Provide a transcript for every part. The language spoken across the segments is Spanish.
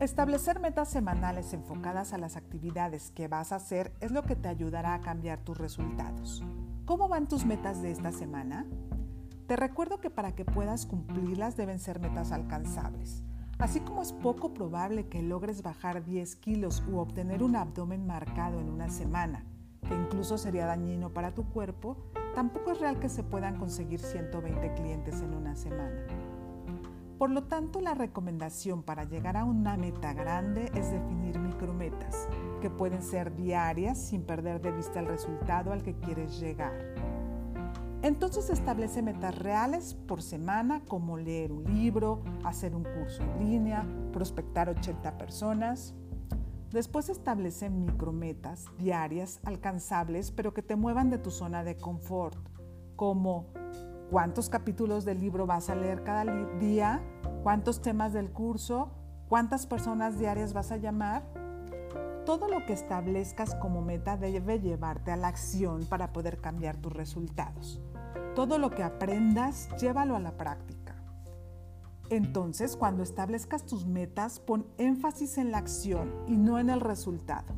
Establecer metas semanales enfocadas a las actividades que vas a hacer es lo que te ayudará a cambiar tus resultados. ¿Cómo van tus metas de esta semana? Te recuerdo que para que puedas cumplirlas deben ser metas alcanzables. Así como es poco probable que logres bajar 10 kilos u obtener un abdomen marcado en una semana, que incluso sería dañino para tu cuerpo, tampoco es real que se puedan conseguir 120 clientes en una semana. Por lo tanto, la recomendación para llegar a una meta grande es definir micrometas, que pueden ser diarias sin perder de vista el resultado al que quieres llegar. Entonces establece metas reales por semana como leer un libro, hacer un curso en línea, prospectar 80 personas. Después establece micrometas diarias alcanzables pero que te muevan de tu zona de confort, como cuántos capítulos del libro vas a leer cada día, cuántos temas del curso, cuántas personas diarias vas a llamar. Todo lo que establezcas como meta debe llevarte a la acción para poder cambiar tus resultados. Todo lo que aprendas, llévalo a la práctica. Entonces, cuando establezcas tus metas, pon énfasis en la acción y no en el resultado.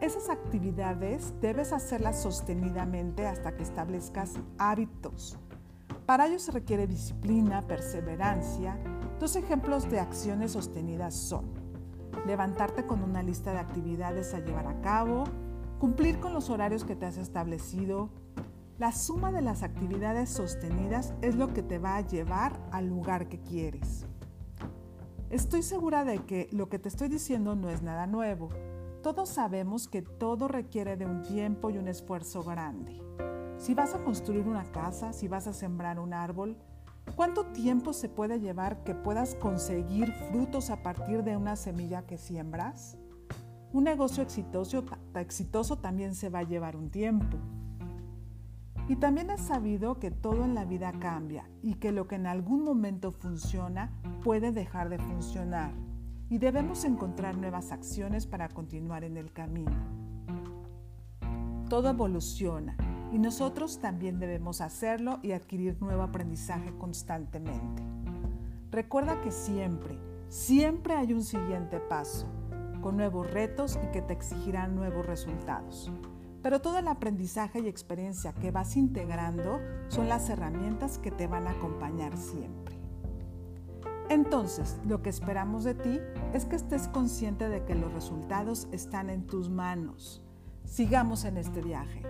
Esas actividades debes hacerlas sostenidamente hasta que establezcas hábitos. Para ello se requiere disciplina, perseverancia. Dos ejemplos de acciones sostenidas son levantarte con una lista de actividades a llevar a cabo, cumplir con los horarios que te has establecido. La suma de las actividades sostenidas es lo que te va a llevar al lugar que quieres. Estoy segura de que lo que te estoy diciendo no es nada nuevo. Todos sabemos que todo requiere de un tiempo y un esfuerzo grande. Si vas a construir una casa, si vas a sembrar un árbol, ¿cuánto tiempo se puede llevar que puedas conseguir frutos a partir de una semilla que siembras? Un negocio exitoso, también se va a llevar un tiempo. Y también has sabido que todo en la vida cambia y que lo que en algún momento funciona puede dejar de funcionar y debemos encontrar nuevas acciones para continuar en el camino. Todo evoluciona y nosotros también debemos hacerlo y adquirir nuevo aprendizaje constantemente. Recuerda que siempre, siempre hay un siguiente paso, con nuevos retos y que te exigirán nuevos resultados. Pero todo el aprendizaje y experiencia que vas integrando son las herramientas que te van a acompañar siempre. Entonces, lo que esperamos de ti es que estés consciente de que los resultados están en tus manos. Sigamos en este viaje.